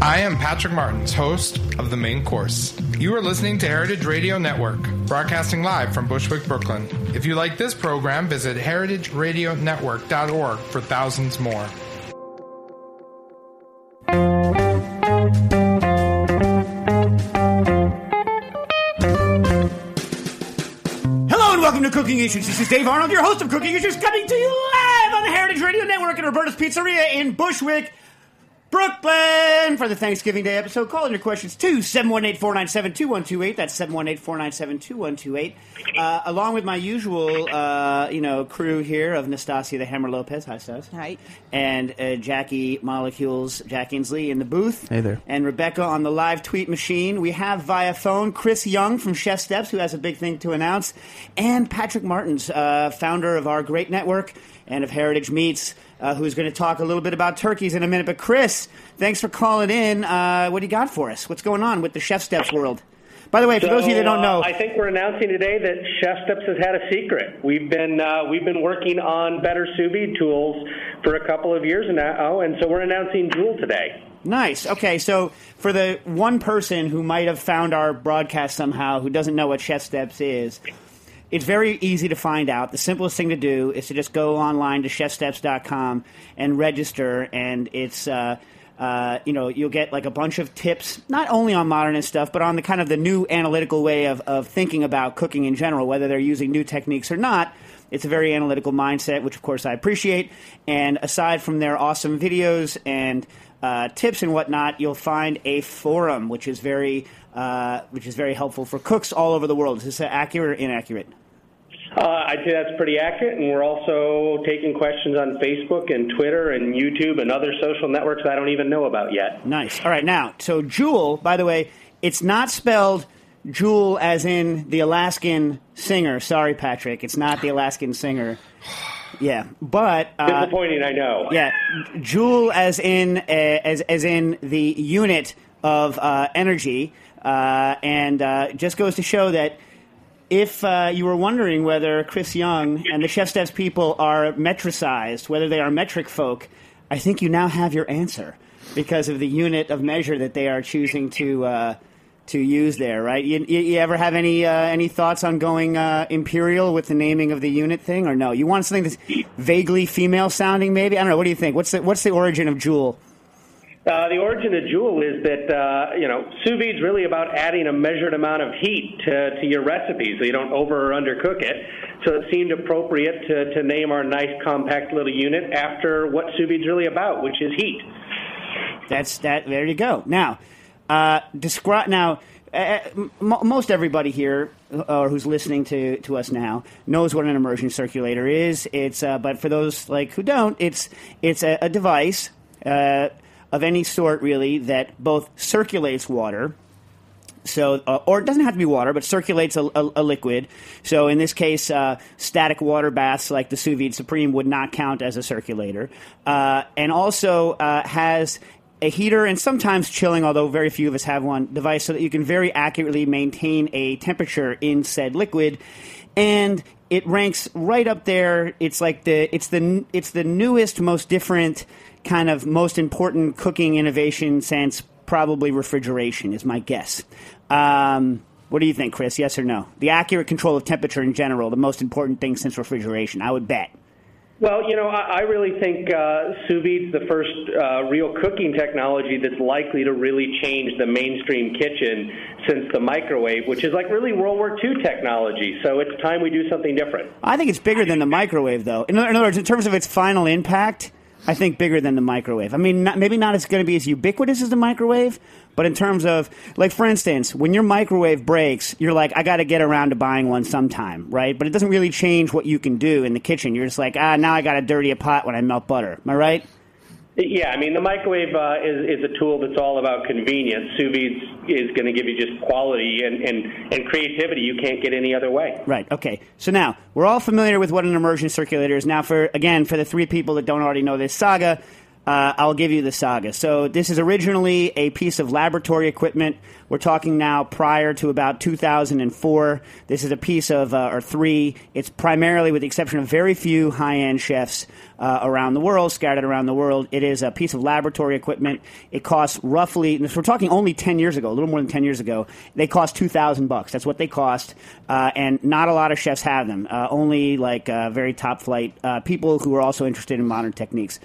I am Patrick Martins, host of The Main Course. You are listening to Heritage Radio Network, broadcasting live from Bushwick, Brooklyn. If you like this program, visit heritageradionetwork.org for thousands more. Hello and welcome to Cooking Issues. This is Dave Arnold, your host of Cooking Issues, coming to you live on the Heritage Radio Network at Roberta's Pizzeria in Bushwick, Brooklyn for the Thanksgiving Day episode. Call in your questions to 718-497-2128. That's 718-497-2128. Uh, along with my usual, uh, you know, crew here of Nastasia the Hammer Lopez. Hi, Stas. Hi. And uh, Jackie Molecules, Jack Inglis in the booth. Hey there. And Rebecca on the live tweet machine. We have via phone Chris Young from ChefSteps, who has a big thing to announce, and Patrick Martins, uh, founder of our great network and of Heritage Meats, uh, who's going to talk a little bit about turkeys in a minute. But Chris, thanks for calling in. Uh, what do you got for us? What's going on with the ChefSteps world? By the way, for those of you that don't know, uh, I think we're announcing today that ChefSteps has had a secret. We've been uh, we've been working on better sous vide tools for a couple of years now, and so we're announcing Joule today. Nice. Okay, so for the one person who might have found our broadcast somehow who doesn't know what ChefSteps is, it's very easy to find out. The simplest thing to do is to just go online to chefsteps.com and register, and it's. Uh, uh, you know, you'll get like a bunch of tips, not only on modernist stuff, but on the kind of the new analytical way of, of thinking about cooking in general, whether they're using new techniques or not. It's a very analytical mindset, which of course I appreciate. And aside from their awesome videos and uh, tips and whatnot, you'll find a forum, which is very, uh, which is very helpful for cooks all over the world. Is this accurate or inaccurate? Uh, I'd say that's pretty accurate, and we're also taking questions on Facebook and Twitter and YouTube and other social networks I don't even know about yet. Nice. All right, now, so Joule, by the way, it's not spelled Jewel as in the Alaskan singer. Sorry, Patrick, it's not the Alaskan singer. Yeah, but uh, Disappointing, I know. yeah, Joule as in uh, as as in the unit of uh, energy, uh, and uh, just goes to show that if uh, you were wondering whether Chris Young and the ChefSteps people are metricized, whether they are metric folk, I think you now have your answer because of the unit of measure that they are choosing to. Uh, to use there, right? You, you, you ever have any uh, any thoughts on going uh, imperial with the naming of the unit thing, or no? You want something that's vaguely female sounding, maybe? I don't know. What do you think? What's the what's the origin of Joule? Uh, the origin of Joule is that uh, you know sous vide is really about adding a measured amount of heat to, to your recipe, so you don't over or undercook it. So it seemed appropriate to, to name our nice compact little unit after what sous vide is really about, which is heat. That's that. There you go. Now, uh, describe now. Uh, m- most everybody here, uh, or who's listening to, to us now, knows what an immersion circulator is. It's uh, but for those like who don't, it's it's a, a device uh, of any sort really that both circulates water. So, uh, or it doesn't have to be water, but circulates a, a, a liquid. So, in this case, uh, static water baths like the Sous Vide Supreme would not count as a circulator, uh, and also uh, has a heater and sometimes chilling, although very few of us have one, device so that you can very accurately maintain a temperature in said liquid. And it ranks right up there. It's like the it's the it's the newest, most different kind of most important cooking innovation since probably refrigeration is my guess. Um, what do you think, Chris? Yes or no? The accurate control of temperature in general, the most important thing since refrigeration, I would bet. Well, you know, I, I really think uh, sous vide's the first uh, real cooking technology that's likely to really change the mainstream kitchen since the microwave, which is like really World War II technology. So it's time we do something different. I think it's bigger than the microwave, though. In in other words, in terms of its final impact, I think bigger than the microwave. I mean, not, maybe not as going to be as ubiquitous as the microwave, but in terms of, like, for instance, when your microwave breaks, you're like, I got to get around to buying one sometime, right? But it doesn't really change what you can do in the kitchen. You're just like, ah, now I got to dirty a pot when I melt butter. Am I right? Yeah, I mean the microwave uh, is, is a tool that's all about convenience. Sous vide is going to give you just quality and, and, and creativity you can't get any other way. Right. Okay. So now we're all familiar with what an immersion circulator is. Now, for again, for the three people that don't already know this saga, uh, I'll give you the saga. So this is originally a piece of laboratory equipment. We're talking now prior to about 2004. This is a piece of, uh, or three. It's primarily, with the exception of very few high-end chefs uh, around the world, scattered around the world. It is a piece of laboratory equipment. It costs roughly, we're talking only 10 years ago, a little more than 10 years ago. They cost 2,000 bucks. That's what they cost, uh, and not a lot of chefs have them. Uh, only like uh, very top flight people who are also interested in modern techniques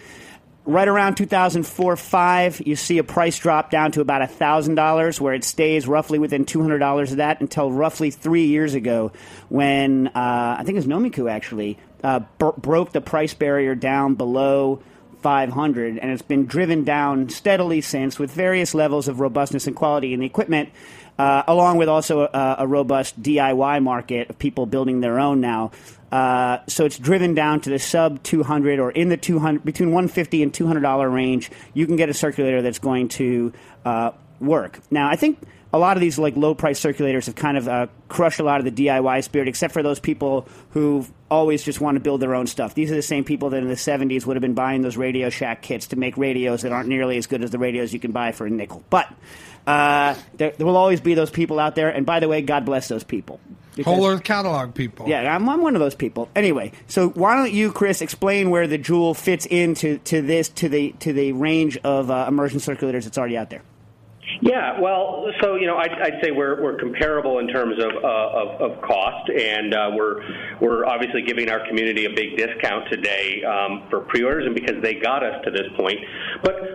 right around 2004 5 you see a price drop down to about $1000 where it stays roughly within $200 of that until roughly three years ago when uh, i think it was nomiku actually uh, b- broke the price barrier down below 500 and it's been driven down steadily since with various levels of robustness and quality in the equipment uh, along with also a, a, robust DIY market of people building their own now. Uh, so it's driven down to the sub 200 or in the 200 between 150 and 200 dollar range. You can get a circulator that's going to uh, work. Now, I think a lot of these like low price circulators have kind of uh, crushed a lot of the DIY spirit, except for those people who always just want to build their own stuff. These are the same people that in the 70s would have been buying those Radio Shack kits to make radios that aren't nearly as good as the radios you can buy for a nickel. But uh, there, there, will always be those people out there. And by the way, God bless those people. Because, Whole Earth catalog people. Yeah, I'm, I'm, one of those people. Anyway, so why don't you, Chris, explain where the Joule fits into to this to the to the range of uh, immersion circulators that's already out there? Yeah, well, so you know, I'd, I'd say we're, we're comparable in terms of, uh, of, of, cost, and uh, we're we're obviously giving our community a big discount today um, for pre-orders, and because they got us to this point. But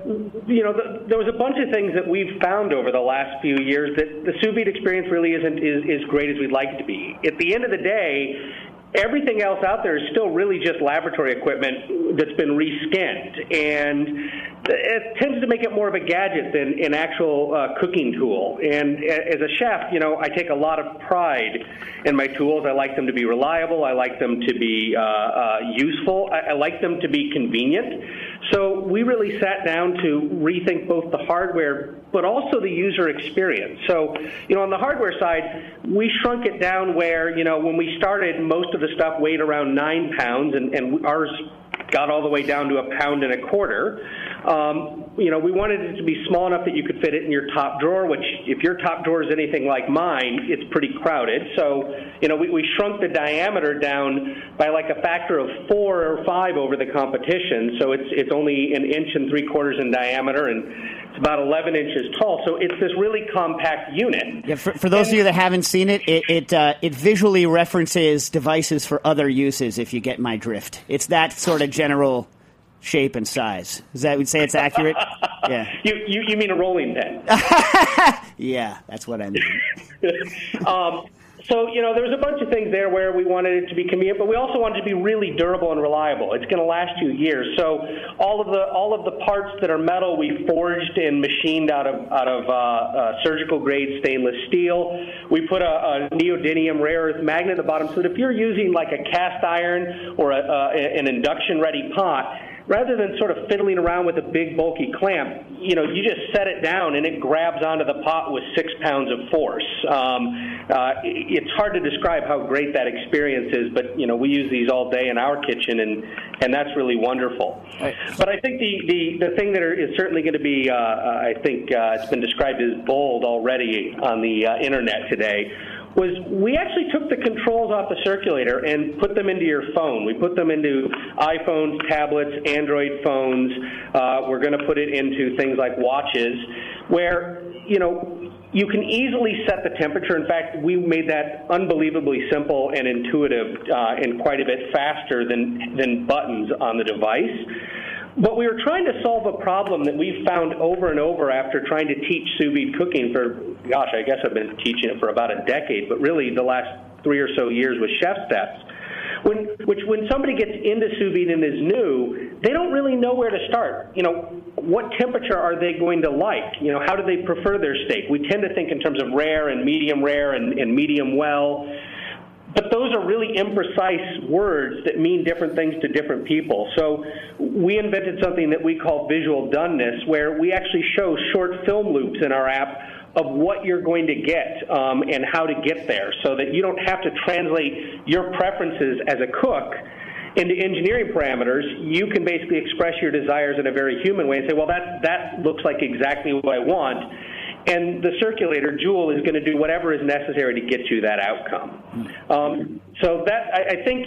you know, the, there was a bunch of things that we've found over the last few years that the sous vide experience really isn't is, is great as we'd like it to be. At the end of the day, everything else out there is still really just laboratory equipment that's been reskinned, and it tends to make it more of a gadget than an actual uh, cooking tool. And as a chef, you know, I take a lot of pride in my tools. I like them to be reliable. I like them to be uh, uh, useful. I, I like them to be convenient. So we really sat down to rethink both the hardware but also the user experience. So, you know, on the hardware side, we shrunk it down where, you know, when we started, most of the stuff weighed around nine pounds, and, and ours got all the way down to a pound and a quarter. Um, you know, we wanted it to be small enough that you could fit it in your top drawer, which, if your top drawer is anything like mine, it's pretty crowded. So, you know, we, we shrunk the diameter down by like a factor of four or five over the competition. So it's, it's only an inch and three quarters in diameter, and it's about 11 inches tall. So it's this really compact unit. Yeah, for, for those and, of you that haven't seen it, it it, uh, it visually references devices for other uses. If you get my drift, it's that sort of general shape and size. Is that would say it's accurate? yeah. You, you you mean a rolling pin? yeah, that's what I mean. um, so, you know, there was a bunch of things there where we wanted it to be convenient, but we also wanted it to be really durable and reliable. It's going to last you years. So, all of the all of the parts that are metal, we forged and machined out of out of uh, uh, surgical grade stainless steel. We put a, a neodymium rare earth magnet at the bottom, so that if you're using like a cast iron or a, uh, an induction ready pot, rather than sort of fiddling around with a big bulky clamp, you know, you just set it down and it grabs onto the pot with six pounds of force. Um, uh, it's hard to describe how great that experience is, but you know, we use these all day in our kitchen, and and that's really wonderful. Right. But I think the the, the thing that are, is certainly going to be, uh, I think uh, it's been described as bold already on the uh, internet today was we actually took the controls off the circulator and put them into your phone. We put them into iPhones, tablets, Android phones. Uh, we're going to put it into things like watches, where you know you can easily set the temperature. In fact, we made that unbelievably simple and intuitive, uh, and quite a bit faster than than buttons on the device. But we were trying to solve a problem that we've found over and over after trying to teach sous vide cooking for, gosh, I guess I've been teaching it for about a decade, but really the last three or so years with Chef Steps. When, which when somebody gets into sous vide and is new, they don't really know where to start. You know, what temperature are they going to like? You know, how do they prefer their steak? We tend to think in terms of rare and medium rare and, and medium well. But those are really imprecise words that mean different things to different people. So we invented something that we call visual doneness, where we actually show short film loops in our app of what you're going to get um, and how to get there so that you don't have to translate your preferences as a cook into engineering parameters, you can basically express your desires in a very human way and say, well, that, that looks like exactly what I want and the circulator, Joule, is going to do whatever is necessary to get you that outcome. Um, so that I, I, think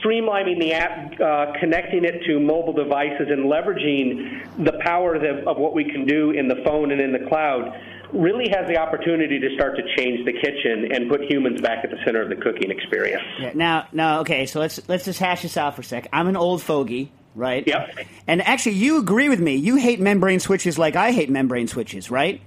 streamlining the app, uh, connecting it to mobile devices, and leveraging the power of, of what we can do in the phone and in the cloud really has the opportunity to start to change the kitchen and put humans back at the center of the cooking experience. Yeah, now, now, okay, so let's let's just hash this out for a sec. I'm an old fogey, right? Yep. And actually, you agree with me. You hate membrane switches like I hate membrane switches, right?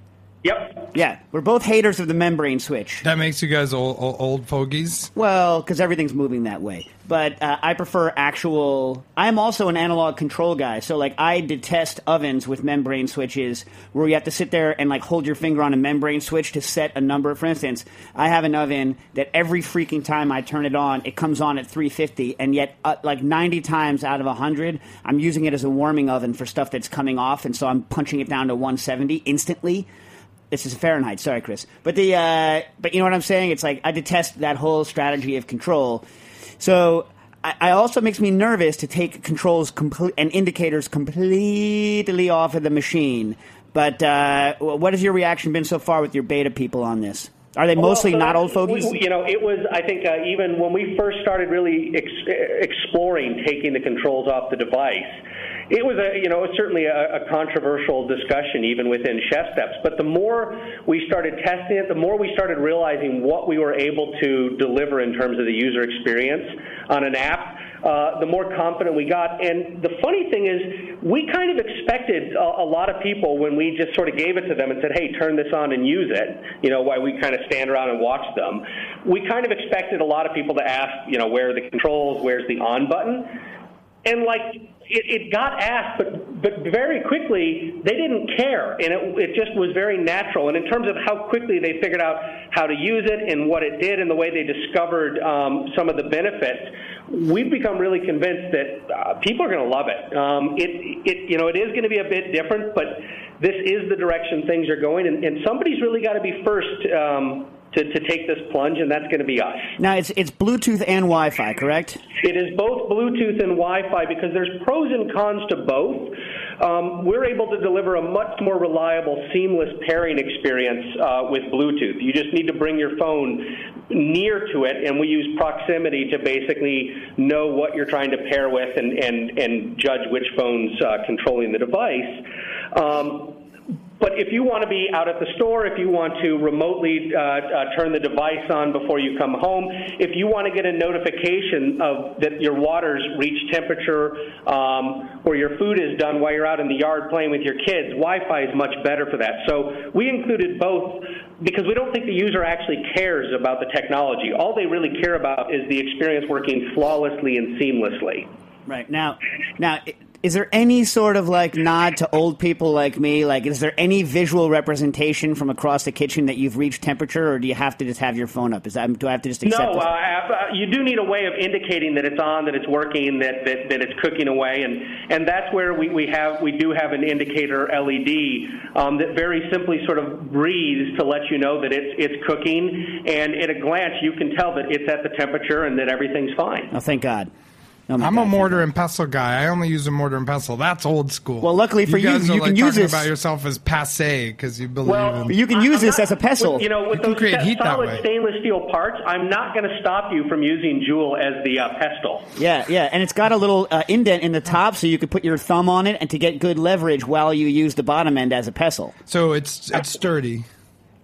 Yep. Yeah, we're both haters of the membrane switch. That makes you guys old, old, old fogies. Well, because everything's moving that way. But uh, I prefer actual. I'm also an analog control guy, so like I detest ovens with membrane switches where you have to sit there and like hold your finger on a membrane switch to set a number. For instance, I have an oven that every freaking time I turn it on, it comes on at 350, and yet uh, like 90 times out of 100, I'm using it as a warming oven for stuff that's coming off, and so I'm punching it down to 170 instantly this is Fahrenheit. Sorry, Chris. But the uh, but you know what I'm saying? It's like I detest that whole strategy of control. So I, I also makes me nervous to take controls complete and indicators completely off of the machine. But uh, what has your reaction been so far with your beta people on this? Are they mostly well, so not old fogies? You know, it was. I think uh, even when we first started really ex- exploring taking the controls off the device it was a, you know, certainly a, a controversial discussion even within ChefSteps. But the more we started testing it, the more we started realizing what we were able to deliver in terms of the user experience on an app. Uh, the more confident we got. And the funny thing is, we kind of expected a, a, lot of people when we just sort of gave it to them and said, hey, turn this on and use it, you know, while we kind of stand around and watch them. We kind of expected a lot of people to ask, you know, where are the controls, where's the on button? And like it, it got asked, but but very quickly they didn't care, and it, it just was very natural. And in terms of how quickly they figured out how to use it and what it did, and the way they discovered um, some of the benefits, we've become really convinced that uh, people are going to love it. Um, it. It you know it is going to be a bit different, but this is the direction things are going, and, and somebody's really got to be first. Um, to, to take this plunge, and that's going to be us. Now, it's, it's Bluetooth and Wi Fi, correct? It is both Bluetooth and Wi Fi because there's pros and cons to both. Um, we're able to deliver a much more reliable, seamless pairing experience uh, with Bluetooth. You just need to bring your phone near to it, and we use proximity to basically know what you're trying to pair with and, and, and judge which phone's uh, controlling the device. Um, but if you want to be out at the store, if you want to remotely uh, uh, turn the device on before you come home, if you want to get a notification of that your water's reached temperature um, or your food is done while you're out in the yard playing with your kids, Wi-Fi is much better for that. So we included both because we don't think the user actually cares about the technology. All they really care about is the experience working flawlessly and seamlessly. Right now, now is there any sort of like nod to old people like me? Like, is there any visual representation from across the kitchen that you've reached temperature, or do you have to just have your phone up? Is that do I have to just accept? No, uh, uh, you do need a way of indicating that it's on, that it's working, that that, that it's cooking away, and and that's where we, we have we do have an indicator LED um, that very simply sort of breathes to let you know that it's it's cooking, and at a glance you can tell that it's at the temperature and that everything's fine. Oh, thank God. Oh my I'm God, a mortar and pestle guy. I only use a mortar and pestle. That's old school. Well, luckily for you, guys are you like can use talking this- about yourself as passe because you believe Well, in. You can use I'm this not- as a pestle. with- You know, with You those create heat solid stainless steel parts, I'm not going to stop you from using Joule as the uh, pestle. Yeah, yeah, and it's got a little uh, indent in the top, so you could put your thumb on it and to get good leverage while you use the bottom end as a pestle. so it's it's sturdy.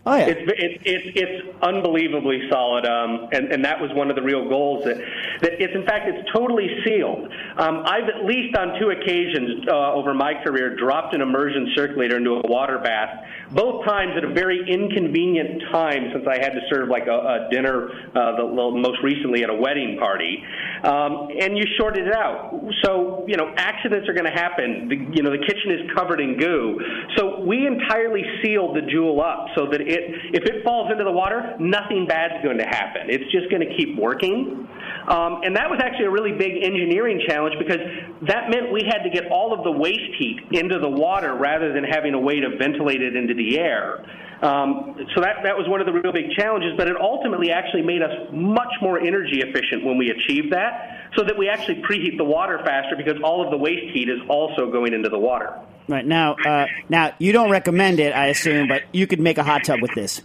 Oh yeah, It's it's it's, it's unbelievably solid, um, and and that was one of the real goals. That that it's in fact it's totally sealed. Um, I've at least on two occasions uh, over my career dropped an immersion circulator into a water bath. Both times at a very inconvenient time, since I had to serve like a, a dinner, uh, the, the, most recently at a wedding party, um, and you shorted it out. So you know accidents are going to happen. The, you know the kitchen is covered in goo, so we entirely sealed the Joule up so that it, if it falls into the water, nothing bad's going to happen. It's just going to keep working. Um, and that was actually a really big engineering challenge because that meant we had to get all of the waste heat into the water rather than having a way to ventilate it into the air. Um, so that, that was one of the real big challenges, but it ultimately actually made us much more energy efficient when we achieved that, so that we actually preheat the water faster because all of the waste heat is also going into the water. Right now, uh, now you don't recommend it, I assume, but you could make a hot tub with this.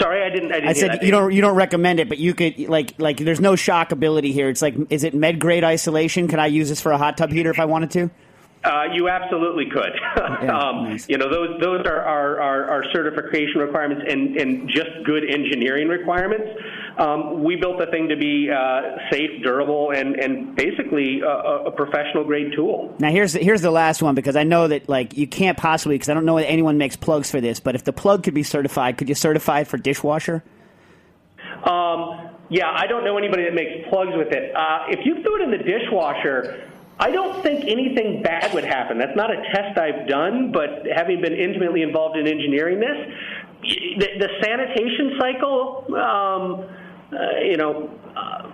Sorry, I didn't. I, didn't I said that. you don't you don't recommend it, but you could like like there's no shock ability here. It's like is it med grade isolation? Can I use this for a hot tub heater if I wanted to? Uh, you absolutely could. um, nice. You know, those those are our, our, our certification requirements and, and just good engineering requirements. Um, we built the thing to be uh, safe, durable, and, and basically a, a- professional grade tool. Now here's the, here's the last one because I know that like you can't possibly because I don't know that anyone makes plugs for this. But if the plug could be certified, could you certify it for dishwasher? Um, yeah, I don't know anybody that makes plugs with it. Uh, if you threw it in the dishwasher, I don't think anything bad would happen. That's not a test I've done, but having been intimately involved in engineering this, the, the sanitation cycle, um, uh, you know, uh,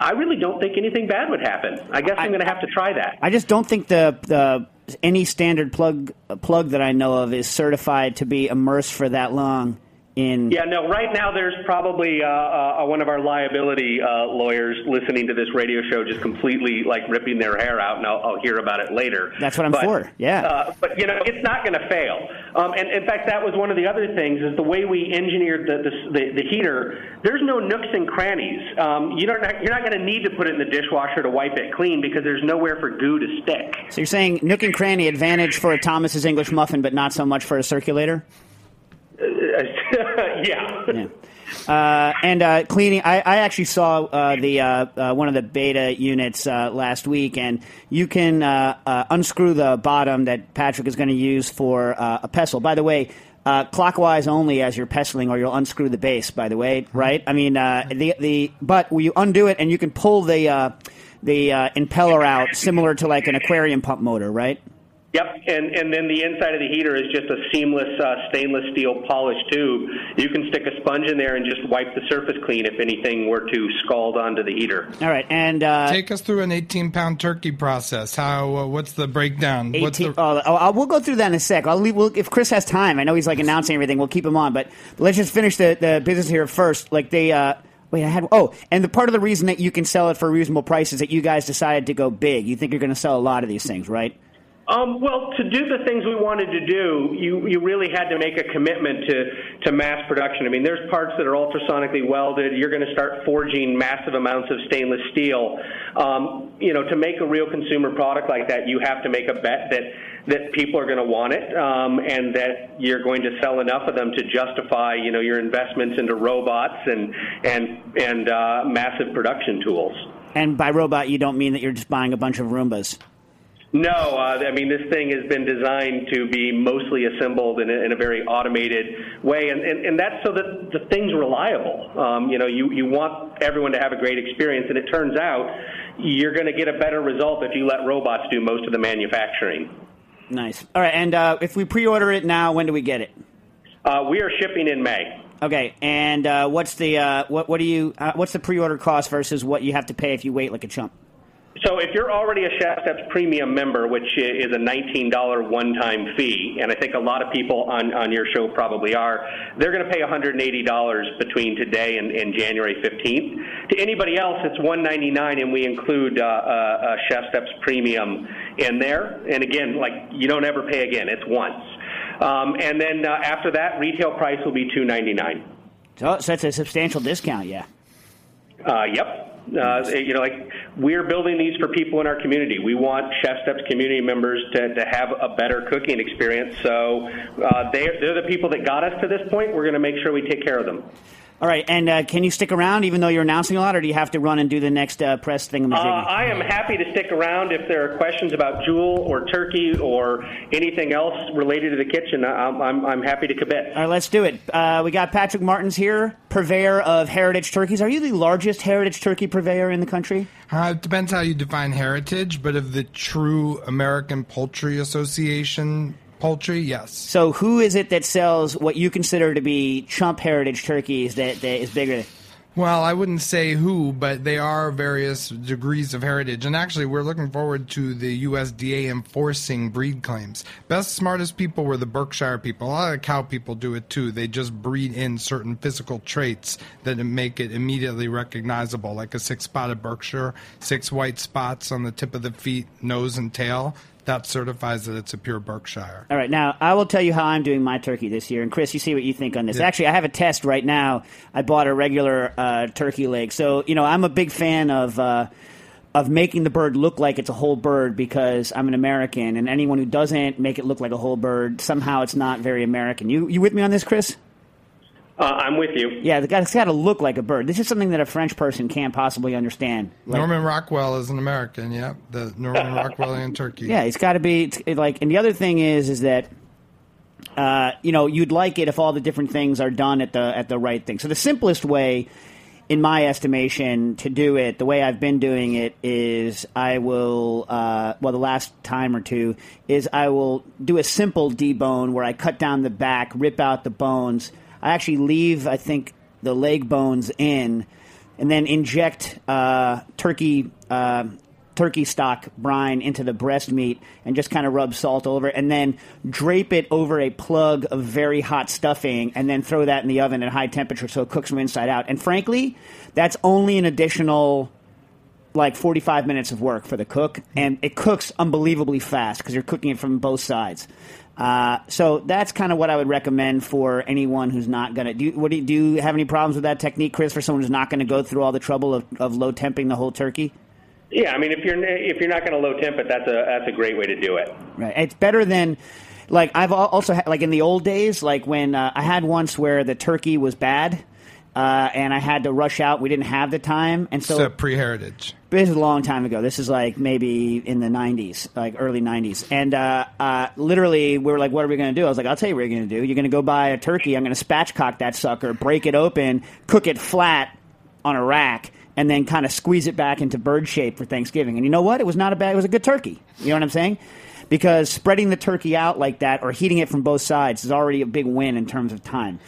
I really don't think anything bad would happen. I guess I, am going to have to try that. I just don't think the the any standard plug plug that I know of is certified to be immersed for that long in. Yeah, no. Right now, there's probably uh, uh, one of our liability uh, lawyers listening to this radio show, just completely like ripping their hair out, and I'll, I'll hear about it later. That's what I'm But, for, yeah. Uh, but you know, it's not going to fail. Um, and in fact, that was one of the other things is the way we engineered the the, the, the heater. There's no nooks and crannies. Um, you don't. You're not going to need to put it in the dishwasher to wipe it clean because there's nowhere for goo to stick. So you're saying nook and cranny advantage for a Thomas's English muffin, but not so much for a circulator? yeah. Yeah. Uh, and uh, cleaning, I, I actually saw uh, the uh, uh, one of the beta units uh, last week, and you can uh, uh, unscrew the bottom that Patrick is going to use for uh, a pestle. By the way, uh, clockwise only as you're pestling, or you'll unscrew the base. By the way, right? I mean, uh, the the but you undo it, and you can pull the uh, the uh, impeller out, similar to like an aquarium pump motor, right? Yep, and and then the inside of the heater is just a seamless uh, stainless steel polished tube. You can stick a sponge in there and just wipe the surface clean if anything were to scald onto the heater. All right, and uh, Take us through an 18 pound turkey process. How? Uh, what's the breakdown? What's 18, the? oh, oh, we'll go through that in a sec. I'll leave, we'll, if Chris has time, I know he's like announcing everything. We'll keep him on, but let's just finish the, the business here first. Like they, uh, wait, I had oh, and the part of the reason that you can sell it for a reasonable price is that you guys decided to go big. You think you're going to sell a lot of these things, right? Um, well, to do the things we wanted to do, you, you really had to make a commitment to, to mass production. I mean, there's parts that are ultrasonically welded. You're going to start forging massive amounts of stainless steel. Um, you know, to make a real consumer product like that, you have to make a bet that, that people are going to want it um, and that you're going to sell enough of them to justify, you know, your investments into robots and, and, and uh, massive production tools. And by robot, you don't mean that you're just buying a bunch of Roombas. No, uh, I mean this thing has been designed to be mostly assembled in a, in a very automated way, and, and, and that's so that the thing's reliable. Um, you know, you, you want everyone to have a great experience, and it turns out you're going to get a better result if you let robots do most of the manufacturing. Nice. All right, and uh, if we pre-order it now, when do we get it? Uh, we are shipping in May. Okay, and uh, what's the uh, what what do you uh, what's the pre-order cost versus what you have to pay if you wait like a chump? So if you're already a Chef Premium member, which is a $19 one-time fee, and I think a lot of people on, on your show probably are, they're going to pay $180 between today and, and January 15th. To anybody else, it's 199, and we include uh, uh, Premium in there. And again, like you don't ever pay again; it's once. Um, and then uh, after that, retail price will be 299. So, so that's a substantial discount, yeah. Uh, yep. Uh, you know, like we're building these for people in our community. We want ChefSteps community members to, to have a better cooking experience. So uh, they're, they're the people that got us to this point. We're going to make sure we take care of them. All right, and uh, can you stick around even though you're announcing a lot, or do you have to run and do the next uh, press thing? Uh, I am happy to stick around if there are questions about Joule or turkey or anything else related to the kitchen. I'm, I'm, I'm happy to commit. All right, let's do it. Uh, we got Patrick Martins here, purveyor of heritage turkeys. Are you the largest heritage turkey purveyor in the country? Uh, it depends how you define heritage, but of the true American Poultry Association poultry, yes. So, who is it that sells what you consider to be chump heritage turkeys that, that is bigger? Well, I wouldn't say who, but they are various degrees of heritage. And actually, we're looking forward to the USDA enforcing breed claims. Best, smartest people were the Berkshire people. A lot of cow people do it too. They just breed in certain physical traits that make it immediately recognizable, like a six spotted Berkshire, six white spots on the tip of the feet, nose, and tail that certifies that it's a pure Berkshire. All right, now I will tell you how I'm doing my turkey this year, and Chris, you see what you think on this. Yeah. Actually, I have a test right now. I bought a regular uh, turkey leg, so you know I'm a big fan of. Uh, of making the bird look like it's a whole bird because I'm an American, and anyone who doesn't make it look like a whole bird, somehow it's not very American. You you with me on this, Chris? Uh, I'm with you. Yeah, the guy's got to look like a bird. This is something that a French person can't possibly understand. Like, Norman Rockwell is an American. Yeah, the Norman Rockwellian turkey. Yeah, it's got to be like. And the other thing is, is that uh, you know you'd like it if all the different things are done at the at the right thing. So the simplest way, in my estimation, to do it, the way I've been doing it is I will. Uh, well, the last time or two is I will do a simple debone where I cut down the back, rip out the bones I actually leave, I think, the leg bones in, and then inject uh, turkey uh, turkey stock brine into the breast meat, and just kind of rub salt over, it, and then drape it over a plug of very hot stuffing, and then throw that in the oven at high temperature so it cooks from inside out. And frankly, that's only an additional like 45 minutes of work for the cook, and it cooks unbelievably fast because you're cooking it from both sides. Uh, so that's kind of what I would recommend for anyone who's not going to do. What do you, do you have any problems with that technique, Chris? For someone who's not going to go through all the trouble of, of low temping the whole turkey? Yeah, I mean, if you're if you're not going to low temp it, that's a that's a great way to do it. Right, it's better than like I've also had, like in the old days, like when uh, I had once where the turkey was bad uh, and I had to rush out. We didn't have the time, and so, so pre-heritage. This is a long time ago. This is like maybe in the '90s, like early '90s, and uh, uh, literally we were like, "What are we going to do?" I was like, "I'll tell you what you're going to do. You're going to go buy a turkey. I'm going to spatchcock that sucker, break it open, cook it flat on a rack." And then kind of squeeze it back into bird shape for Thanksgiving. And you know what? It was not a bad. It was a good turkey. You know what I'm saying? Because spreading the turkey out like that or heating it from both sides is already a big win in terms of time.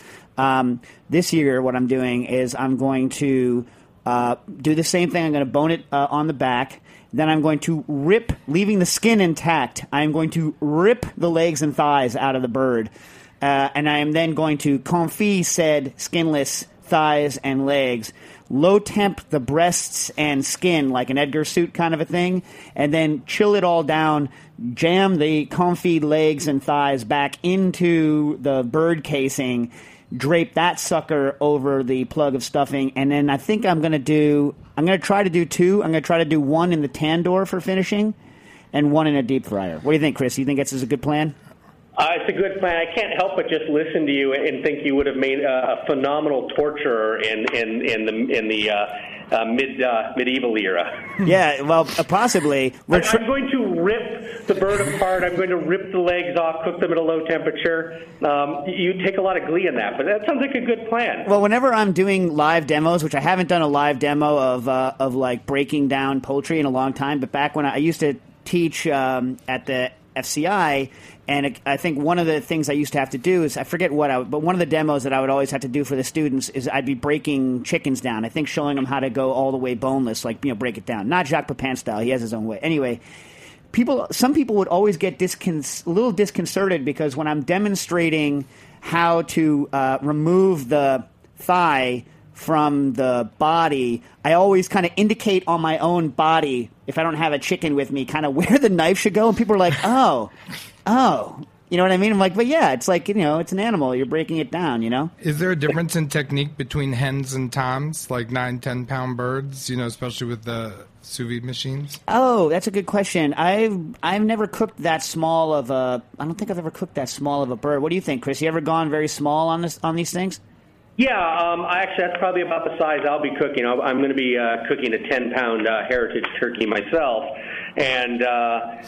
Um, this year, what I'm doing is I'm going to uh, do the same thing. I'm going to bone it uh, on the back. Then I'm going to rip, leaving the skin intact. I'm going to rip the legs and thighs out of the bird. Uh, and I am then going to confit said skinless thighs and legs, low temp the breasts and skin like an Edgar suit kind of a thing, and then chill it all down, jam the confit legs and thighs back into the bird casing, drape that sucker over the plug of stuffing, and then I think I'm to do. I'm to try to do two. I'm to try to do one in the tandoor for finishing, and one in a deep fryer. What do you think, Chris? You think this is a good plan? Uh, it's a good plan. I can't help but just listen to you and think you would have made a, a phenomenal torturer in in in the in the uh, uh, mid uh, medieval era. Yeah, well, uh, possibly. I'm, I'm going to rip the bird apart. I'm going to rip the legs off, cook them at a low temperature. Um, you take a lot of glee in that, but that sounds like a good plan. Well, whenever I'm doing live demos, which I haven't done a live demo of of like breaking down poultry in a long time, but back when I, I used to teach um, at the FCI, and it, I think one of the things I used to have to do is I forget what I, but one of the demos that I would always have to do for the students is I'd be breaking chickens down. I think showing them how to go all the way boneless, like you know, break it down. Not Jacques Pepin style. He has his own way. Anyway, people, some people would always get discon- a little disconcerted because when I'm demonstrating how to uh, remove the thigh from the body, I always kind of indicate on my own body if I don't have a chicken with me, kind of where the knife should go, and people are like, "Oh, oh." You know what I mean? I'm like, but yeah, it's like you know, it's an animal. You're breaking it down. You know. Is there a difference in technique between hens and toms, like nine, ten pound birds? You know, especially with the sous vide machines. Oh, that's a good question. I've I've never cooked that small of a. I don't think I've ever cooked that small of a bird. What do you think, Chris? You ever gone very small on this on these things? Yeah, um, I actually that's probably about the size I'll be cooking. I'll, I'm going to be uh, cooking a 10 pound uh, heritage turkey myself, and uh,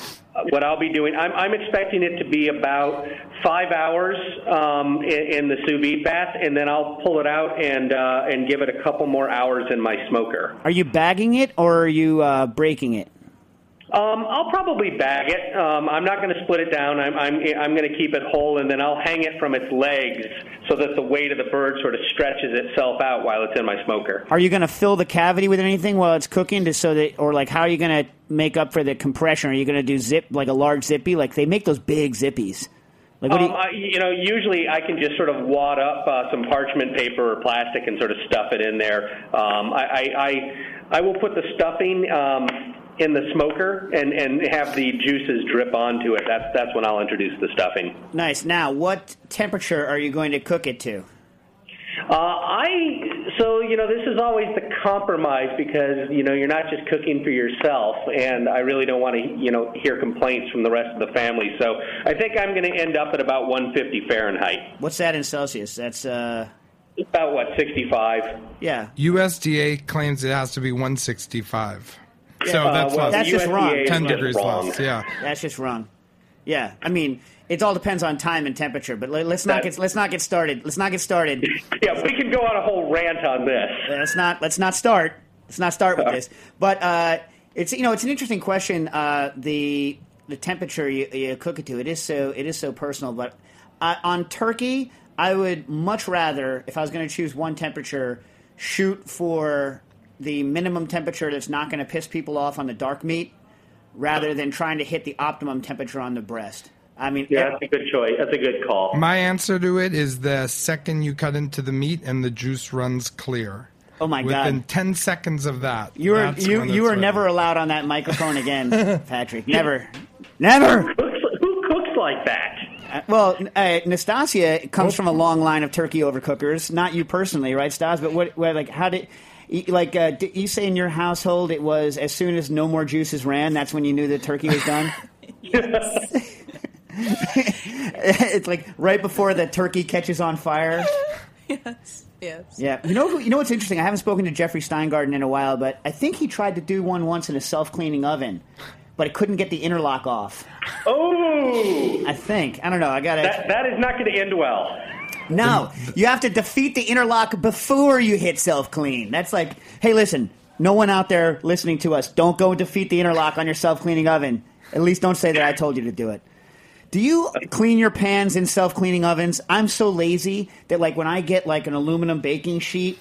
what I'll be doing, I'm, I'm expecting it to be about five hours um, in, in the sous vide bath, and then I'll pull it out and uh, and give it a couple more hours in my smoker. Are you bagging it or are you uh, breaking it? Um, I'll probably bag it. Um, I'm not going to split it down. I'm, I'm, I'm going to keep it whole, and then I'll hang it from its legs so that the weight of the bird sort of stretches itself out while it's in my smoker. Are you going to fill the cavity with anything while it's cooking, to so that, or like how are you going to make up for the compression? Are you going to do zip like a large zippy? Like they make those big zippies. Like what Um, I, you know, usually I can just sort of wad up uh, some parchment paper or plastic and sort of stuff it in there. Um, I, I, I, I will put the stuffing um, in the smoker and, and have the juices drip onto it. That's that's when I'll introduce the stuffing. Nice. Now, what temperature are you going to cook it to? Uh, I so you know this is always the compromise because you know you're not just cooking for yourself, and I really don't want to you know hear complaints from the rest of the family. So I think I'm going to end up at about 150 Fahrenheit. What's that in Celsius? That's uh, About what 65. yeah. USDA claims it has to be 165. So Uh, that's well. That's just wrong. 10 degrees wrong. less. Yeah. That's just wrong. Yeah, I mean, it all depends on time and temperature. But let, us not get let's not get started. Let's not get started. Yeah, we can go on a whole rant on this. let's not let's not start. Let's not start with this. But uh, it's you know it's an interesting question. Uh, the the temperature you, you cook it to it is so it is so personal. But uh, on turkey, I would much rather if I was going to choose one temperature, shoot for the minimum temperature that's not going to piss people off on the dark meat, rather than trying to hit the optimum temperature on the breast. I mean, Yeah, that's a good choice. That's a good call. My answer to it is the second you cut into the meat and the juice runs clear. Oh my Within God. 10 seconds of that. You are you you it's are ready. never allowed on that microphone again, Patrick. Never, never. Cooks, who cooks like that? Uh, Well, uh, Nastasia comes from a long line of turkey overcookers. Not you personally, right, Stas? But what, what like, how did, like, uh, did you say in your household it was as soon as no more juices ran, that's when you knew the turkey was done? it's like right before the turkey catches on fire. Yes. Yes. Yeah, you know, who- you know what's interesting? I haven't spoken to Jeffrey Steingarten in a while, but I think he tried to do one once in a self-cleaning oven, but it couldn't get the interlock off. Oh, I think I don't know. I gotta. that, that is not going to end well. No, you have to defeat the interlock before you hit self clean. That's like, hey, listen, no one out there listening to us, don't go and defeat the interlock on your self cleaning oven. At least don't say that I told you to do it. Do you clean your pans in self cleaning ovens? I'm so lazy that like when I get like an aluminum baking sheet,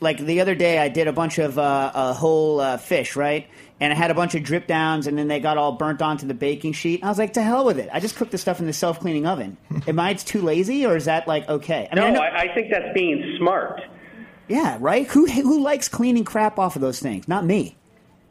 like the other day I did a bunch of uh, a whole uh, fish, right? And I had a bunch of drip downs, and then they got all burnt onto the baking sheet. I was like, to hell with it. I just cooked the stuff in the self cleaning oven. Am I too lazy, or is that like okay? I No, I know- I, I think that's being smart. yeah, right. Who who likes cleaning crap off of those things? Not me.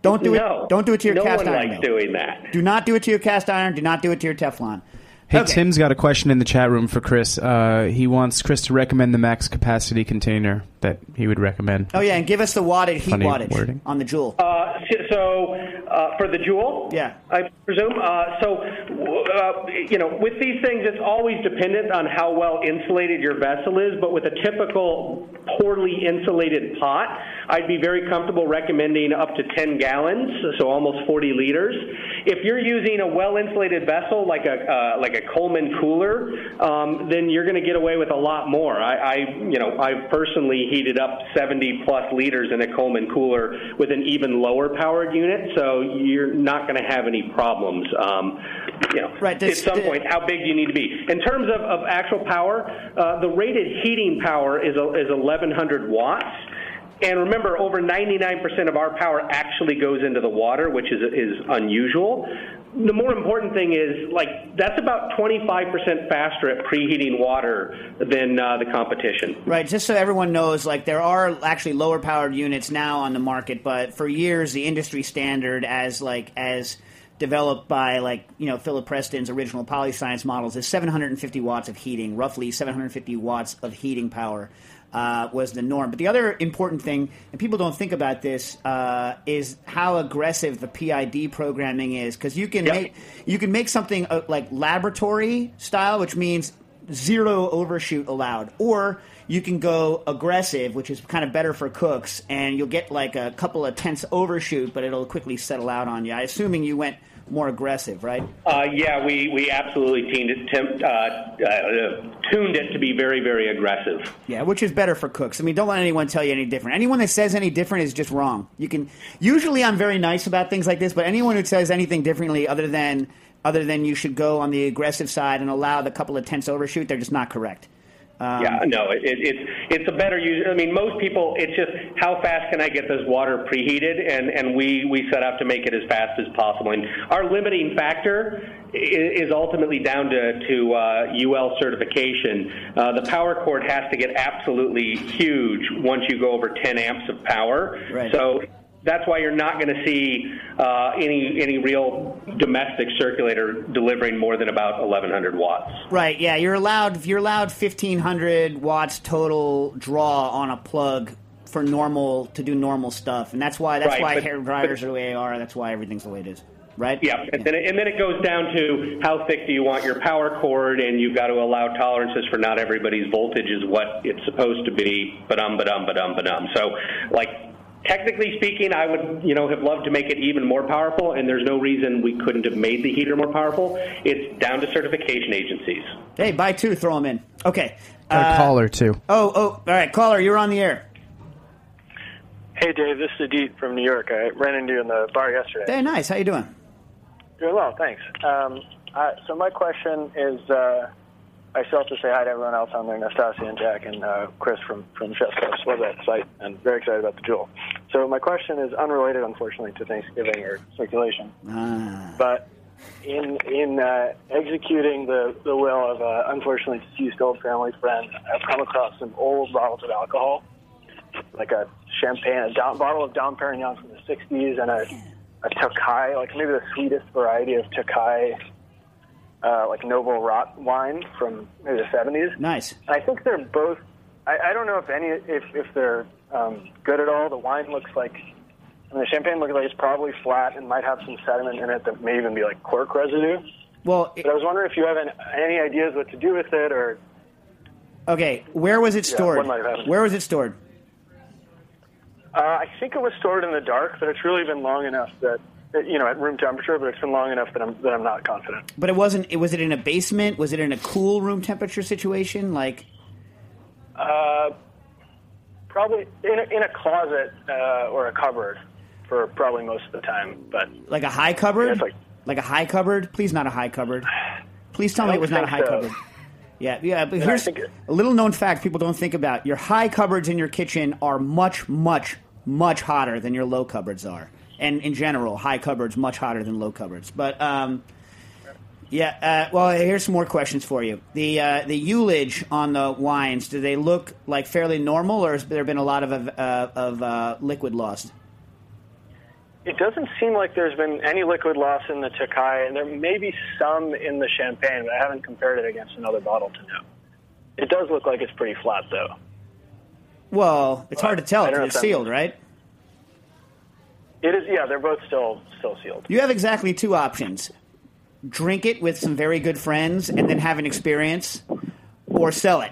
Don't do no, it. Don't do it to your no cast one iron. likes though. doing that. Do not do it to your cast iron. Do not do it to your Teflon. Hey, Okay. Tim's got a question in the chat room for Chris. Uh, he wants Chris to recommend the max capacity container that he would recommend. Oh yeah, and give us the wattage, heat Funny wattage wording. on the Joule. Uh, so uh, for the Joule, Yeah. I presume. Uh, so uh, you know, with these things, it's always dependent on how well insulated your vessel is. But with a typical poorly insulated pot, I'd be very comfortable recommending up to 10 gallons, so almost 40 liters. If you're using a well insulated vessel like a uh, like a Coleman cooler, um, then you're going to get away with a lot more. I, I you know I've personally heated up 70 plus liters in a Coleman cooler with an even lower powered unit, so you're not going to have any problems. Um, you know, Right, at some point, how big do you need to be? In terms of, of actual power, uh, the rated heating power is, a, is 1100 watts. And remember, over 99% of our power actually goes into the water, which is, is unusual. The more important thing is, like, that's about 25% faster at preheating water than uh, the competition. Right, just so everyone knows, like there are actually lower powered units now on the market, but for years the industry standard as like as developed by like you know Philip Preston's original polyscience models is 750 watts of heating, roughly 750 watts of heating power. Uh, was the norm, but the other important thing, and people don't think about this, uh, is how aggressive the PID programming is. Because you can Yep. make you can make something uh, like laboratory style, which means zero overshoot allowed. Or you can go aggressive, which is kind of better for cooks, and you'll get like a couple of tenths overshoot, but it'll quickly settle out on you. I assuming you went more aggressive, right? Uh, yeah, we, we absolutely tuned it, uh, uh, tuned it to be very, very aggressive. Yeah, which is better for cooks. I mean, don't let anyone tell you any different. Anyone that says any different is just wrong. You can usually I'm very nice about things like this, but anyone who says anything differently other than other than you should go on the aggressive side and allow the couple of tenths overshoot, they're just not correct. Um, yeah, no, it, it, it's it's a better use. I mean, most people, it's just how fast can I get this water preheated, and and we we set out to make it as fast as possible. And our limiting factor is, is ultimately down to to uh, UL certification. Uh, the power cord has to get absolutely huge once you go over 10 amps of power. Right. So that's why you're not going to see uh, any any real domestic circulator delivering more than about 1100 watts. Right, yeah, you're allowed you're allowed 1500 watts total draw on a plug for normal to do normal stuff. And that's why that's Right, why but- hair dryers are the way they are, that's why everything's the way it is. Right? Yeah, and then, it, and then it goes down to how thick do you want your power cord, and you've got to allow tolerances for not everybody's voltage is what it's supposed to be. Ba-dum, ba-dum, ba-dum, ba-dum. So, like, technically speaking, I would, you know, have loved to make it even more powerful, and there's no reason we couldn't have made the heater more powerful. It's down to certification agencies. Hey, buy two, throw them in. Okay. Got a Uh, caller too. Oh, oh, all right, caller, you're on the air. Hey, Dave, this is Adit from New York. I ran into you in the bar yesterday. Hey, nice. How you doing? Doing well, thanks. Um, uh, so my question is, uh, I still have to say hi to everyone else on there, Nastassia and Jack and uh, Chris from, from Chef's. Love that site and very excited about the Joule. So my question is unrelated, unfortunately, to Thanksgiving or circulation. Ah. But in in uh, executing the, the will of a unfortunately deceased old family friend, I've come across some old bottles of alcohol, like a champagne, a Dom, bottle of Dom Perignon from the 60s, and a, a Tokai, like maybe the sweetest variety of Tokai, uh, like Noble Rot wine from the 70s. Nice. I think they're both. I, I don't know if any if if they're um, good at all. The wine looks like. I mean, the champagne looks like it's probably flat and might have some sediment in it that may even be like cork residue. Well, But I was wondering if you have any, any ideas what to do with it, or okay, where was it stored? what might have happened? where was it stored? uh, I think it was stored in the dark, but it's really been long enough that, you know at room temperature, but it's been long enough that I'm that I'm not confident. But it wasn't. It was it in a basement? Was it in a cool room temperature situation? Like, Uh, probably in a, in a closet uh, or a cupboard for probably most of the time, but like a high cupboard? Yeah, like- like a high cupboard? Please, not a high cupboard. Please tell me it was not a high so. cupboard. Yeah, yeah. But here's a little known fact people don't think about: your high cupboards in your kitchen are much, much, much hotter than your low cupboards are, and in general, high cupboards much hotter than low cupboards. But um, yeah, uh, well, here's some more questions for you. The uh, the ullage on the wines do they look like fairly normal, or has there been a lot of uh, of uh, liquid lost? It doesn't seem like there's been any liquid loss in the Tokai, and there may be some in the champagne, but I haven't compared it against another bottle to know. It does look like it's pretty flat, though. Well, it's hard to tell I don't know because if it's sealed, right? It is, yeah. They're both still still sealed. You have exactly two options: drink it with some very good friends and then have an experience, or sell it.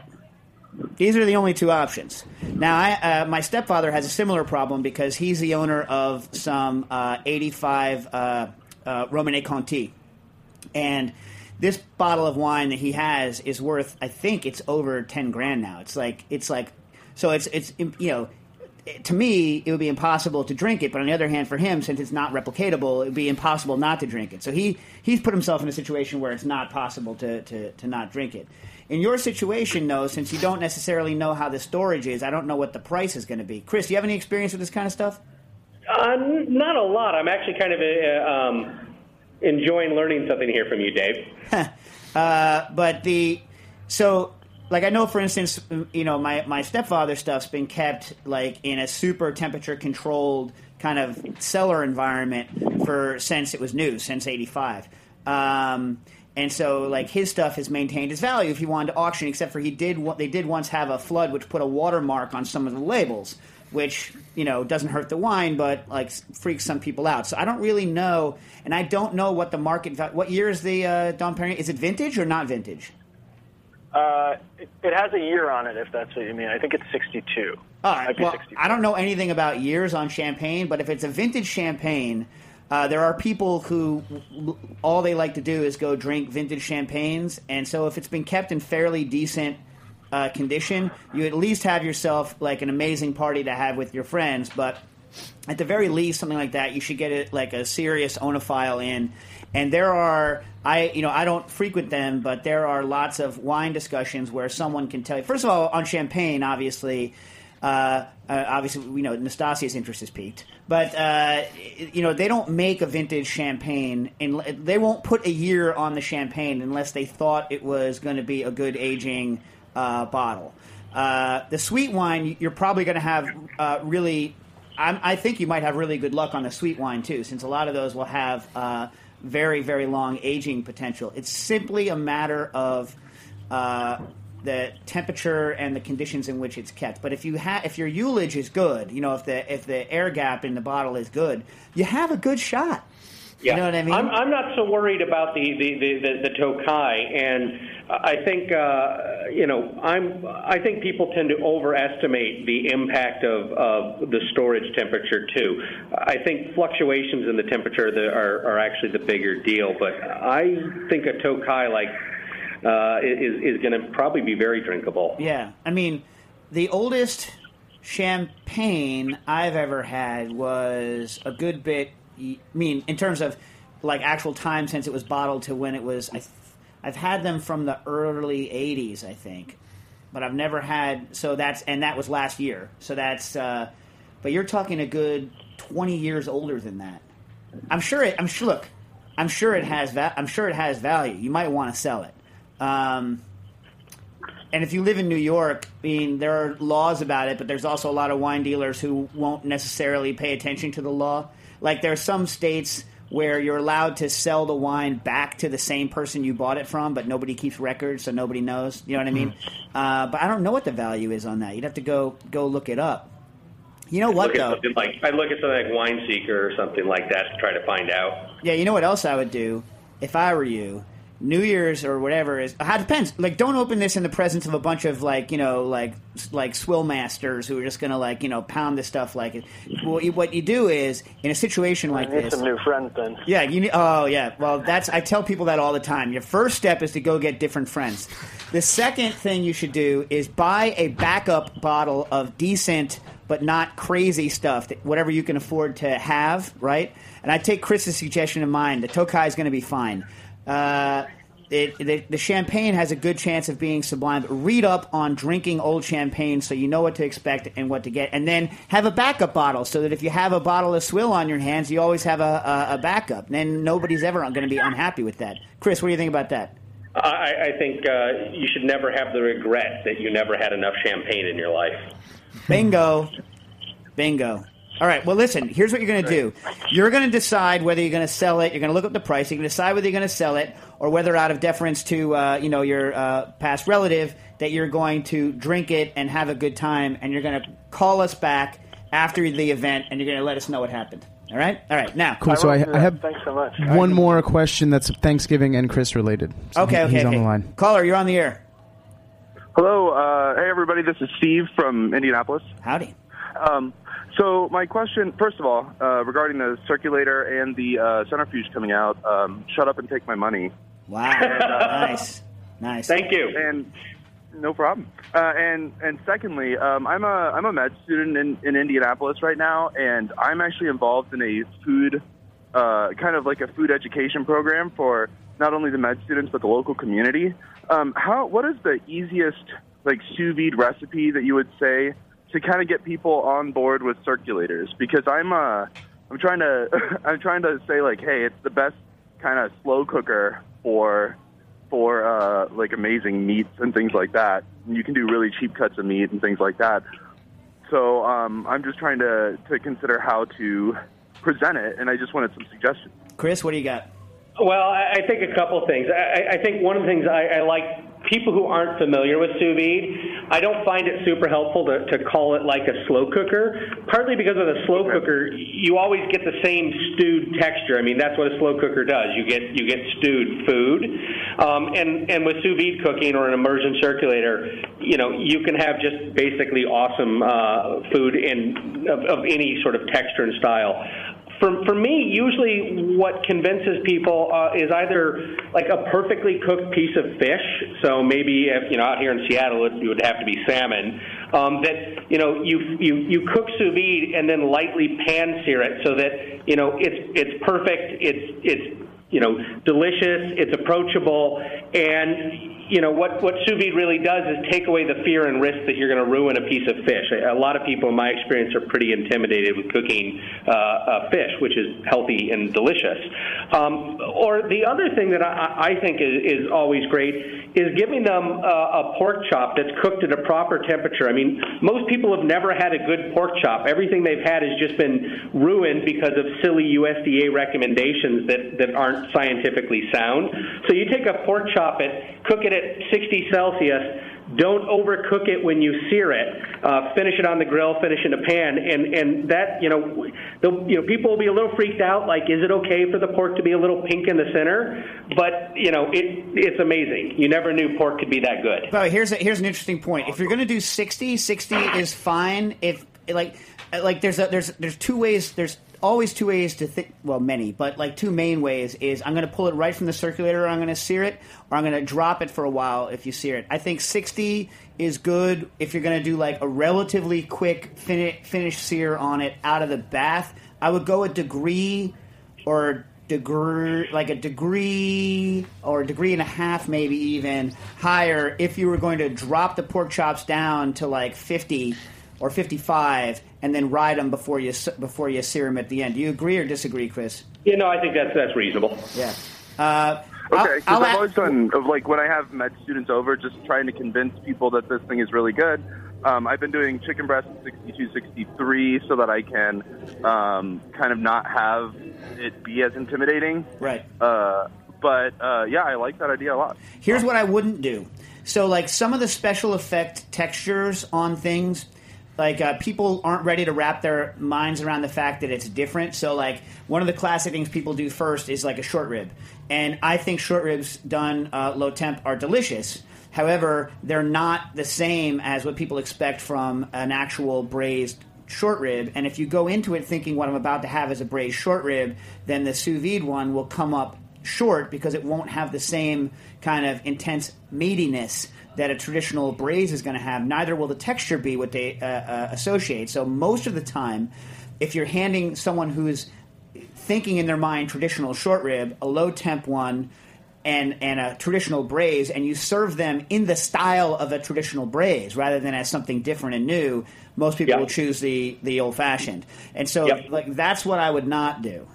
These are the only two options. Now, I, uh, my stepfather has a similar problem because he's the owner of some uh, 85 uh, uh, Romanée Conti, and this bottle of wine that he has is worth, I think, it's over 10 grand now. It's like it's like So it's it's you know. To me, it would be impossible to drink it, but on the other hand, for him, since it's not replicatable, it would be impossible not to drink it. So he he's put himself in a situation where it's not possible to, to, to not drink it. In your situation, though, since you don't necessarily know how the storage is, I don't know what the price is going to be. Chris, do you have any experience with this kind of stuff? Uh, not a lot. I'm actually kind of uh, um, enjoying learning something here from you, Dave. Uh, but the so like I know for instance you know my my stepfather stuff's been kept like in a super temperature controlled kind of cellar environment for since it was new since 85 um, and so like his stuff has maintained its value if he wanted to auction except for he did wa- they did once have a flood which put a watermark on some of the labels which you know doesn't hurt the wine but like freaks some people out. So I don't really know and I don't know what the market what year is the uh, Dom Perignon? Is it vintage or not vintage Uh, it, it has a year on it, if that's what you mean. I think it's 62. All Might Well, 64. I don't know anything about years on champagne, but if it's a vintage champagne, uh, there are people who all they like to do is go drink vintage champagnes, and so if it's been kept in fairly decent uh, condition, you at least have yourself like an amazing party to have with your friends. But at the very least, something like that, you should get it like a serious oenophile in. And there are, I you know, I don't frequent them, but there are lots of wine discussions where someone can tell you. First of all, on champagne, obviously, uh, uh, obviously, we know Nastassia's interest is peaked, but uh, you know they don't make a vintage champagne, and they won't put a year on the champagne unless they thought it was going to be a good aging uh, bottle. Uh, the sweet wine, you're probably going to have uh, really. I'm, I think you might have really good luck on the sweet wine too, since a lot of those will have very, very long aging potential. It's simply a matter of uh, the temperature and the conditions in which it's kept. But if you ha- if your ullage is good, you know, if the if the air gap in the bottle is good, you have a good shot. Yeah. You know what I mean? I'm, I'm not so worried about the the the, the, the Tokai, and I think uh, you know I'm I think people tend to overestimate the impact of, of the storage temperature too. I think fluctuations in the temperature that are, are actually the bigger deal, but I think a Tokai like uh, is is going to probably be very drinkable. Yeah, I mean, the oldest champagne I've ever had was a good bit. I mean, in terms of like actual time since it was bottled to when it was. I, I've had them from the early '80s, I think, but I've never had. So that's and that was last year. So that's. Uh, but you're talking a good 20 years older than that. I'm sure it. I'm sure. Look, I'm sure it has. Va- I'm sure it has value. You might want to sell it. Um, and if you live in New York, I mean, there are laws about it, but there's also a lot of wine dealers who won't necessarily pay attention to the law. Like there are some states where you're allowed to sell the wine back to the same person you bought it from, but nobody keeps records, so nobody knows. You know what I mean? Uh, but I don't know what the value is on that. You'd have to go go look it up. You know what look at though? like I look at something like Wine Seeker or something like that to try to find out. Yeah, you know what else I would do if I were you? New Year's or whatever is. How it depends. Like, don't open this in the presence of a bunch of like you know like like swill masters who are just gonna like you know pound this stuff like it. Well, you, what you do is in a situation like this. some new friends then. Yeah, you need. Oh, yeah. Well, that's. I tell people that all the time. Your first step is to go get different friends. The second thing you should do is buy a backup bottle of decent but not crazy stuff. That whatever you can afford to have, right? And I take Chris's suggestion in mind. The Tokai is going to be fine. Uh, it, the, the champagne has a good chance of being sublime. But read up on drinking old champagne so you know what to expect and what to get, and then have a backup bottle so that if you have a bottle of swill on your hands, you always have a, a, a backup. And then nobody's ever going to be unhappy with that. Chris, what do you think about that? I, I think uh, you should never have the regret that you never had enough champagne in your life. Bingo. Bingo. All right. Well, listen. Here's what you're going to do. You're going to decide whether you're going to sell it. You're going to look up the price. You're going to decide whether you're going to sell it or whether, out of deference to uh, you know your uh, past relative, that you're going to drink it and have a good time. And you're going to call us back after the event, and you're going to let us know what happened. All right. All right. Now. Cool. So I, I have Thanks so much. one more question that's Thanksgiving and Chris related. So Okay. he- Okay. He's on okay. the line. Caller, you're on the air. Hello, uh, hey everybody. This is Steve from Indianapolis. Howdy. Um, so my question, first of all, uh, regarding the circulator and the uh, centrifuge coming out, um, shut up and take my money. Wow. nice. Nice. Thank you. And no problem. Uh, and and secondly, um, I'm a I'm a med student in, in Indianapolis right now, and I'm actually involved in a food uh, kind of like a food education program for not only the med students but the local community. Um, how what is the easiest like sous vide recipe that you would say to kind of get people on board with circulators? Because I'm uh I'm trying to I'm trying to say like, hey, it's the best kind of slow cooker for for uh, like amazing meats and things like that. You can do really cheap cuts of meat and things like that. So um, I'm just trying to to consider how to present it, and I just wanted some suggestions. Chris, what do you got? Well, I I think a couple things. I, I think one of the things I, I like people who aren't familiar with sous vide. I don't find it super helpful to, to call it like a slow cooker. Partly because with a slow cooker, you always get the same stewed texture. I mean, that's what a slow cooker does. You get you get stewed food, um, and and with sous vide cooking or an immersion circulator, you know, you can have just basically awesome uh, food in of, of any sort of texture and style for, for me, usually what convinces people uh, is either like a perfectly cooked piece of fish. So maybe if you know out here in Seattle, it, would have to be salmon. Um, that you know you you you cook sous vide and then lightly pan sear it so that you know it's it's perfect. It's it's you know delicious. It's approachable and you know what what sous vide really does is take away the fear and risk that you're going to ruin a piece of fish. A lot of people, in my experience, are pretty intimidated with cooking uh, uh, fish, which is healthy and delicious. Um, or the other thing that I, I think is, is always great is giving them uh, a pork chop that's cooked at a proper temperature. I mean, most people have never had a good pork chop. Everything they've had has just been ruined because of silly USDA recommendations that that aren't scientifically sound. So you take a pork chop it, cook it at 60 Celsius. Don't overcook it when you sear it. Uh, finish it on the grill. Finish in a pan, and and that you know, the, you know, people will be a little freaked out. Like, is it okay for the pork to be a little pink in the center? But you know, it it's amazing. You never knew pork could be that good. But here's a, here's an interesting point. If you're going to do 60, 60 is fine. If like like there's a, there's there's two ways. There's always two ways to think. Well, many, but like two main ways is I'm going to pull it right from the circulator, or I'm going to sear it, or I'm going to drop it for a while if you sear it. I think 60 is good if you're going to do like a relatively quick fin- finish sear on it out of the bath. I would go a degree or degree like a degree or a degree and a half maybe even higher if you were going to drop the pork chops down to like 50 or 55 and then ride them before you before you sear them at the end. Do you agree or disagree, Chris? You know, I think that's that's reasonable. Yeah. Uh, Okay, because I'll I've always done of like when I have med students over, just trying to convince people that this thing is really good. Um, I've been doing chicken breast at 62, 63 so that I can um, kind of not have it be as intimidating. Right. Uh, but uh, yeah, I like that idea a lot. Here's what I wouldn't do. So, like some of the special effect textures on things, like uh, people aren't ready to wrap their minds around the fact that it's different. So, like one of the classic things people do first is like a short rib, and I think short ribs done uh, low temp are delicious. However, they're not the same as what people expect from an actual braised short rib. And if you go into it thinking what I'm about to have is a braised short rib, then the sous vide one will come up short because it won't have the same kind of intense meatiness that a traditional braise is going to have. Neither will the texture be what they uh, uh, associate. So most of the time, if you're handing someone who's thinking in their mind traditional short rib, a low temp one, and and a traditional braise, and you serve them in the style of a traditional braise rather than as something different and new, most people Yep. will choose the the old fashioned. And so, Yep. like that's what I would not do.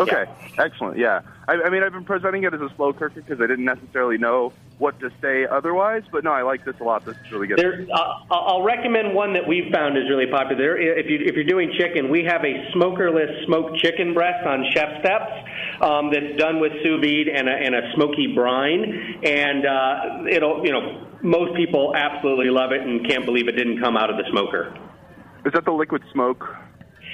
Okay, excellent. Yeah, I, I mean, I've been presenting it as a slow cooker because I didn't necessarily know what to say otherwise. But no, I like this a lot. This is really good. There, uh, I'll recommend one that we've found is really popular. If you if you're doing chicken, we have a smokerless smoked chicken breast on ChefSteps um, that's done with sous vide and a, and a smoky brine, and uh, it'll you know most people absolutely love it and can't believe it didn't come out of the smoker. Is that the liquid smoke?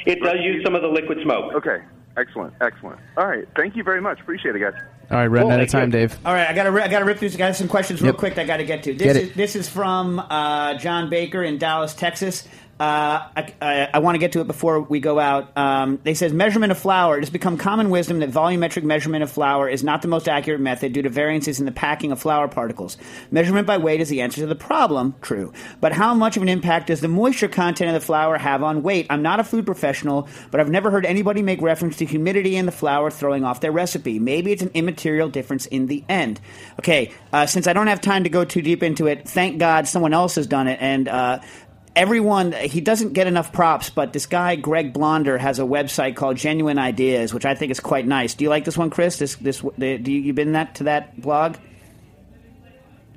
It does use some of the liquid smoke. Okay, excellent, excellent. All right, thank you very much. Appreciate it, guys. All right, running out of time, Dave. All right, I got to I got to rip through. I got some questions real Yep. quick. that I got to get to. This Get is it. this is from uh, John Baker in Dallas, Texas. Uh, I, I, I want to get to it before we go out. Um, they says measurement of flour. It has become common wisdom that volumetric measurement of flour is not the most accurate method due to variances in the packing of flour particles. Measurement by weight is the answer to the problem. True, but how much of an impact does the moisture content of the flour have on weight? I'm not a food professional, but I've never heard anybody make reference to humidity in the flour throwing off their recipe. Maybe it's an immaterial difference in the end. Okay, uh, since I don't have time to go too deep into it, thank God someone else has done it, and. Uh, everyone he doesn't get enough props but this guy greg blonder has a website called genuine ideas which i think is quite nice do you like this one chris this this the, do you you been that to that blog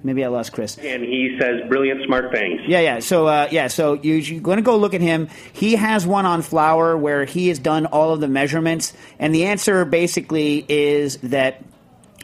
maybe i lost chris And he says brilliant, smart things. yeah, yeah. So, uh, yeah. So you, you're going to go look at him. He has one on flour where he has done all of the measurements, and the answer basically is that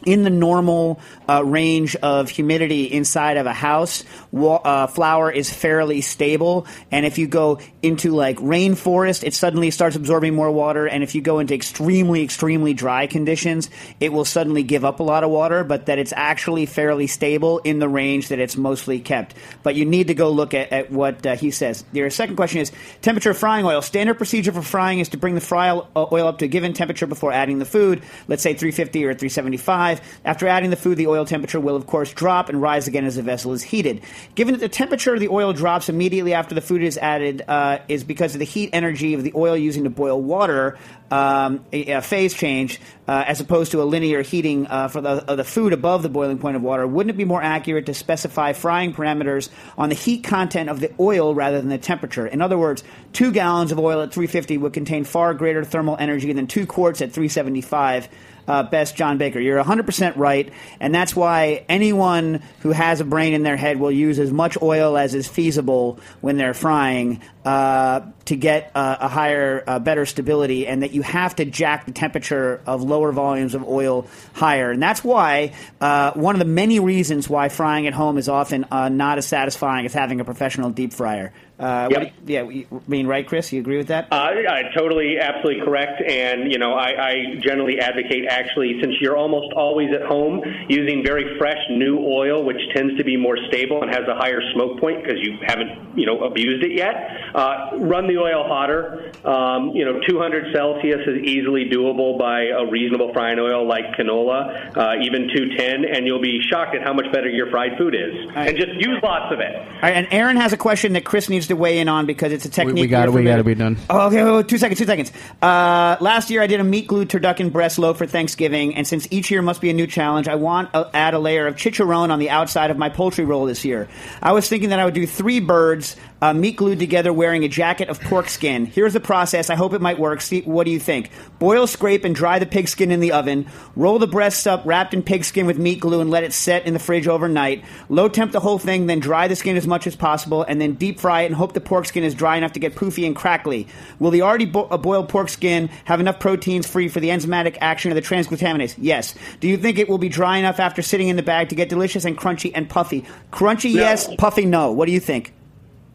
in the normal uh, range of humidity inside of a house, wa- uh, flour is fairly stable. And if you go into like rainforest, it suddenly starts absorbing more water. And if you go into extremely, extremely dry conditions, it will suddenly give up a lot of water. But that it's actually fairly stable in the range that it's mostly kept. But you need to go look at, at what uh, he says. Your second question is temperature of frying oil. Standard procedure for frying is to bring the fry oil up to a given temperature before adding the food. Let's say 350 or 375. After adding the food, the oil temperature will, of course, drop and rise again as the vessel is heated. Given that the temperature of the oil drops immediately after the food is added, uh, is because of the heat energy of the oil using to boil water, um, a, a phase change, uh, as opposed to a linear heating uh, for the, the food above the boiling point of water. Wouldn't it be more accurate to specify frying parameters on the heat content of the oil rather than the temperature? In other words, two gallons of oil at 350 would contain far greater thermal energy than two quarts at 375 uh, best John Baker. You're 100% right, and that's why anyone who has a brain in their head will use as much oil as is feasible when they're frying uh, to get uh, a higher, uh, better stability, and that you have to jack the temperature of lower volumes of oil higher. And that's why uh, one of the many reasons why frying at home is often uh, not as satisfying as having a professional deep fryer. Uh, Yep. do yeah, you- I mean, right, Chris? You agree with that? Uh, I totally, absolutely correct. And, you know, I, I generally advocate actually, since you're almost always at home, using very fresh new oil, which tends to be more stable and has a higher smoke point because you haven't, you know, abused it yet. Uh, run the oil hotter. Um, you know, 200 Celsius is easily doable by a reasonable frying oil like canola, uh, even 210, and you'll be shocked at how much better your fried food is. right. And just use lots of it. All right, and Aaron has a question that Chris needs to weigh in on because it's a technique. we got it. We got to be done. Oh, okay, wait, wait, two seconds, two seconds. Uh, last year I did a meat glued turducken breast loaf for Thanksgiving, and since each year must be a new challenge, I want to add a layer of chicharron on the outside of my poultry roll this year. I was thinking that I would do three birds, uh, meat glued together, wearing a jacket of pork skin. Here's the process. I hope it might work. See, what do you think? Boil, scrape, and dry the pig skin in the oven. Roll the breasts up, wrapped in pig skin with meat glue, and let it set in the fridge overnight. Low temp the whole thing, then dry the skin as much as possible, and then deep fry it and hope the pork skin is dry enough to get poofy and crackly. Will the already bo- uh, boiled pork skin have enough proteins free for the enzymatic action of the transglutaminase? Yes. Do you think it will be dry enough after sitting in the bag to get delicious and crunchy and puffy? Crunchy, No. yes. Puffy, no. What do you think?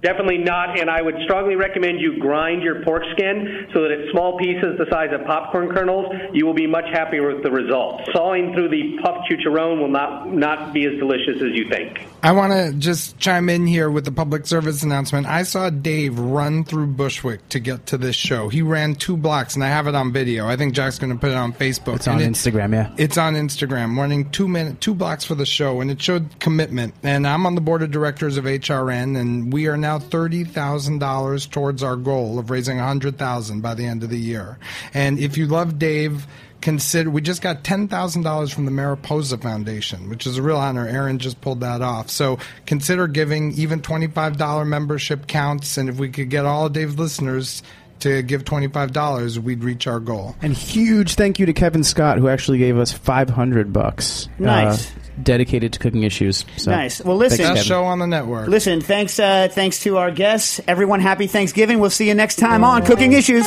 Definitely not, and I would strongly recommend you grind your pork skin so that it's small pieces the size of popcorn kernels. You will be much happier with the result. Sawing through the puffed chicharron will not not be as delicious as you think. I want to just chime in here with the public service announcement. I saw Dave run through Bushwick to get to this show. He ran two blocks, and I have it on video. I think Jack's going to put it on Facebook. It's on it- Instagram, yeah. It's on Instagram, running two minute two blocks for the show, and it showed commitment. And I'm on the board of directors of HRN, and we are now thirty thousand dollars towards our goal of raising a hundred thousand by the end of the year. And if you love Dave. Consider we just got ten thousand dollars from the Mariposa Foundation, which is a real honor. Aaron just pulled that off. So consider giving. Even twenty five dollar membership counts, and if we could get all of Dave's listeners to give twenty five dollars, we'd reach our goal. And huge thank you to Kevin Scott, who actually gave us 500 bucks. Nice. Uh, dedicated to cooking issues. So, Nice. Well, listen- thanks, Best show on the network. Listen, thanks, uh, thanks to our guests. Everyone, happy Thanksgiving. We'll see you next time on Cooking Issues.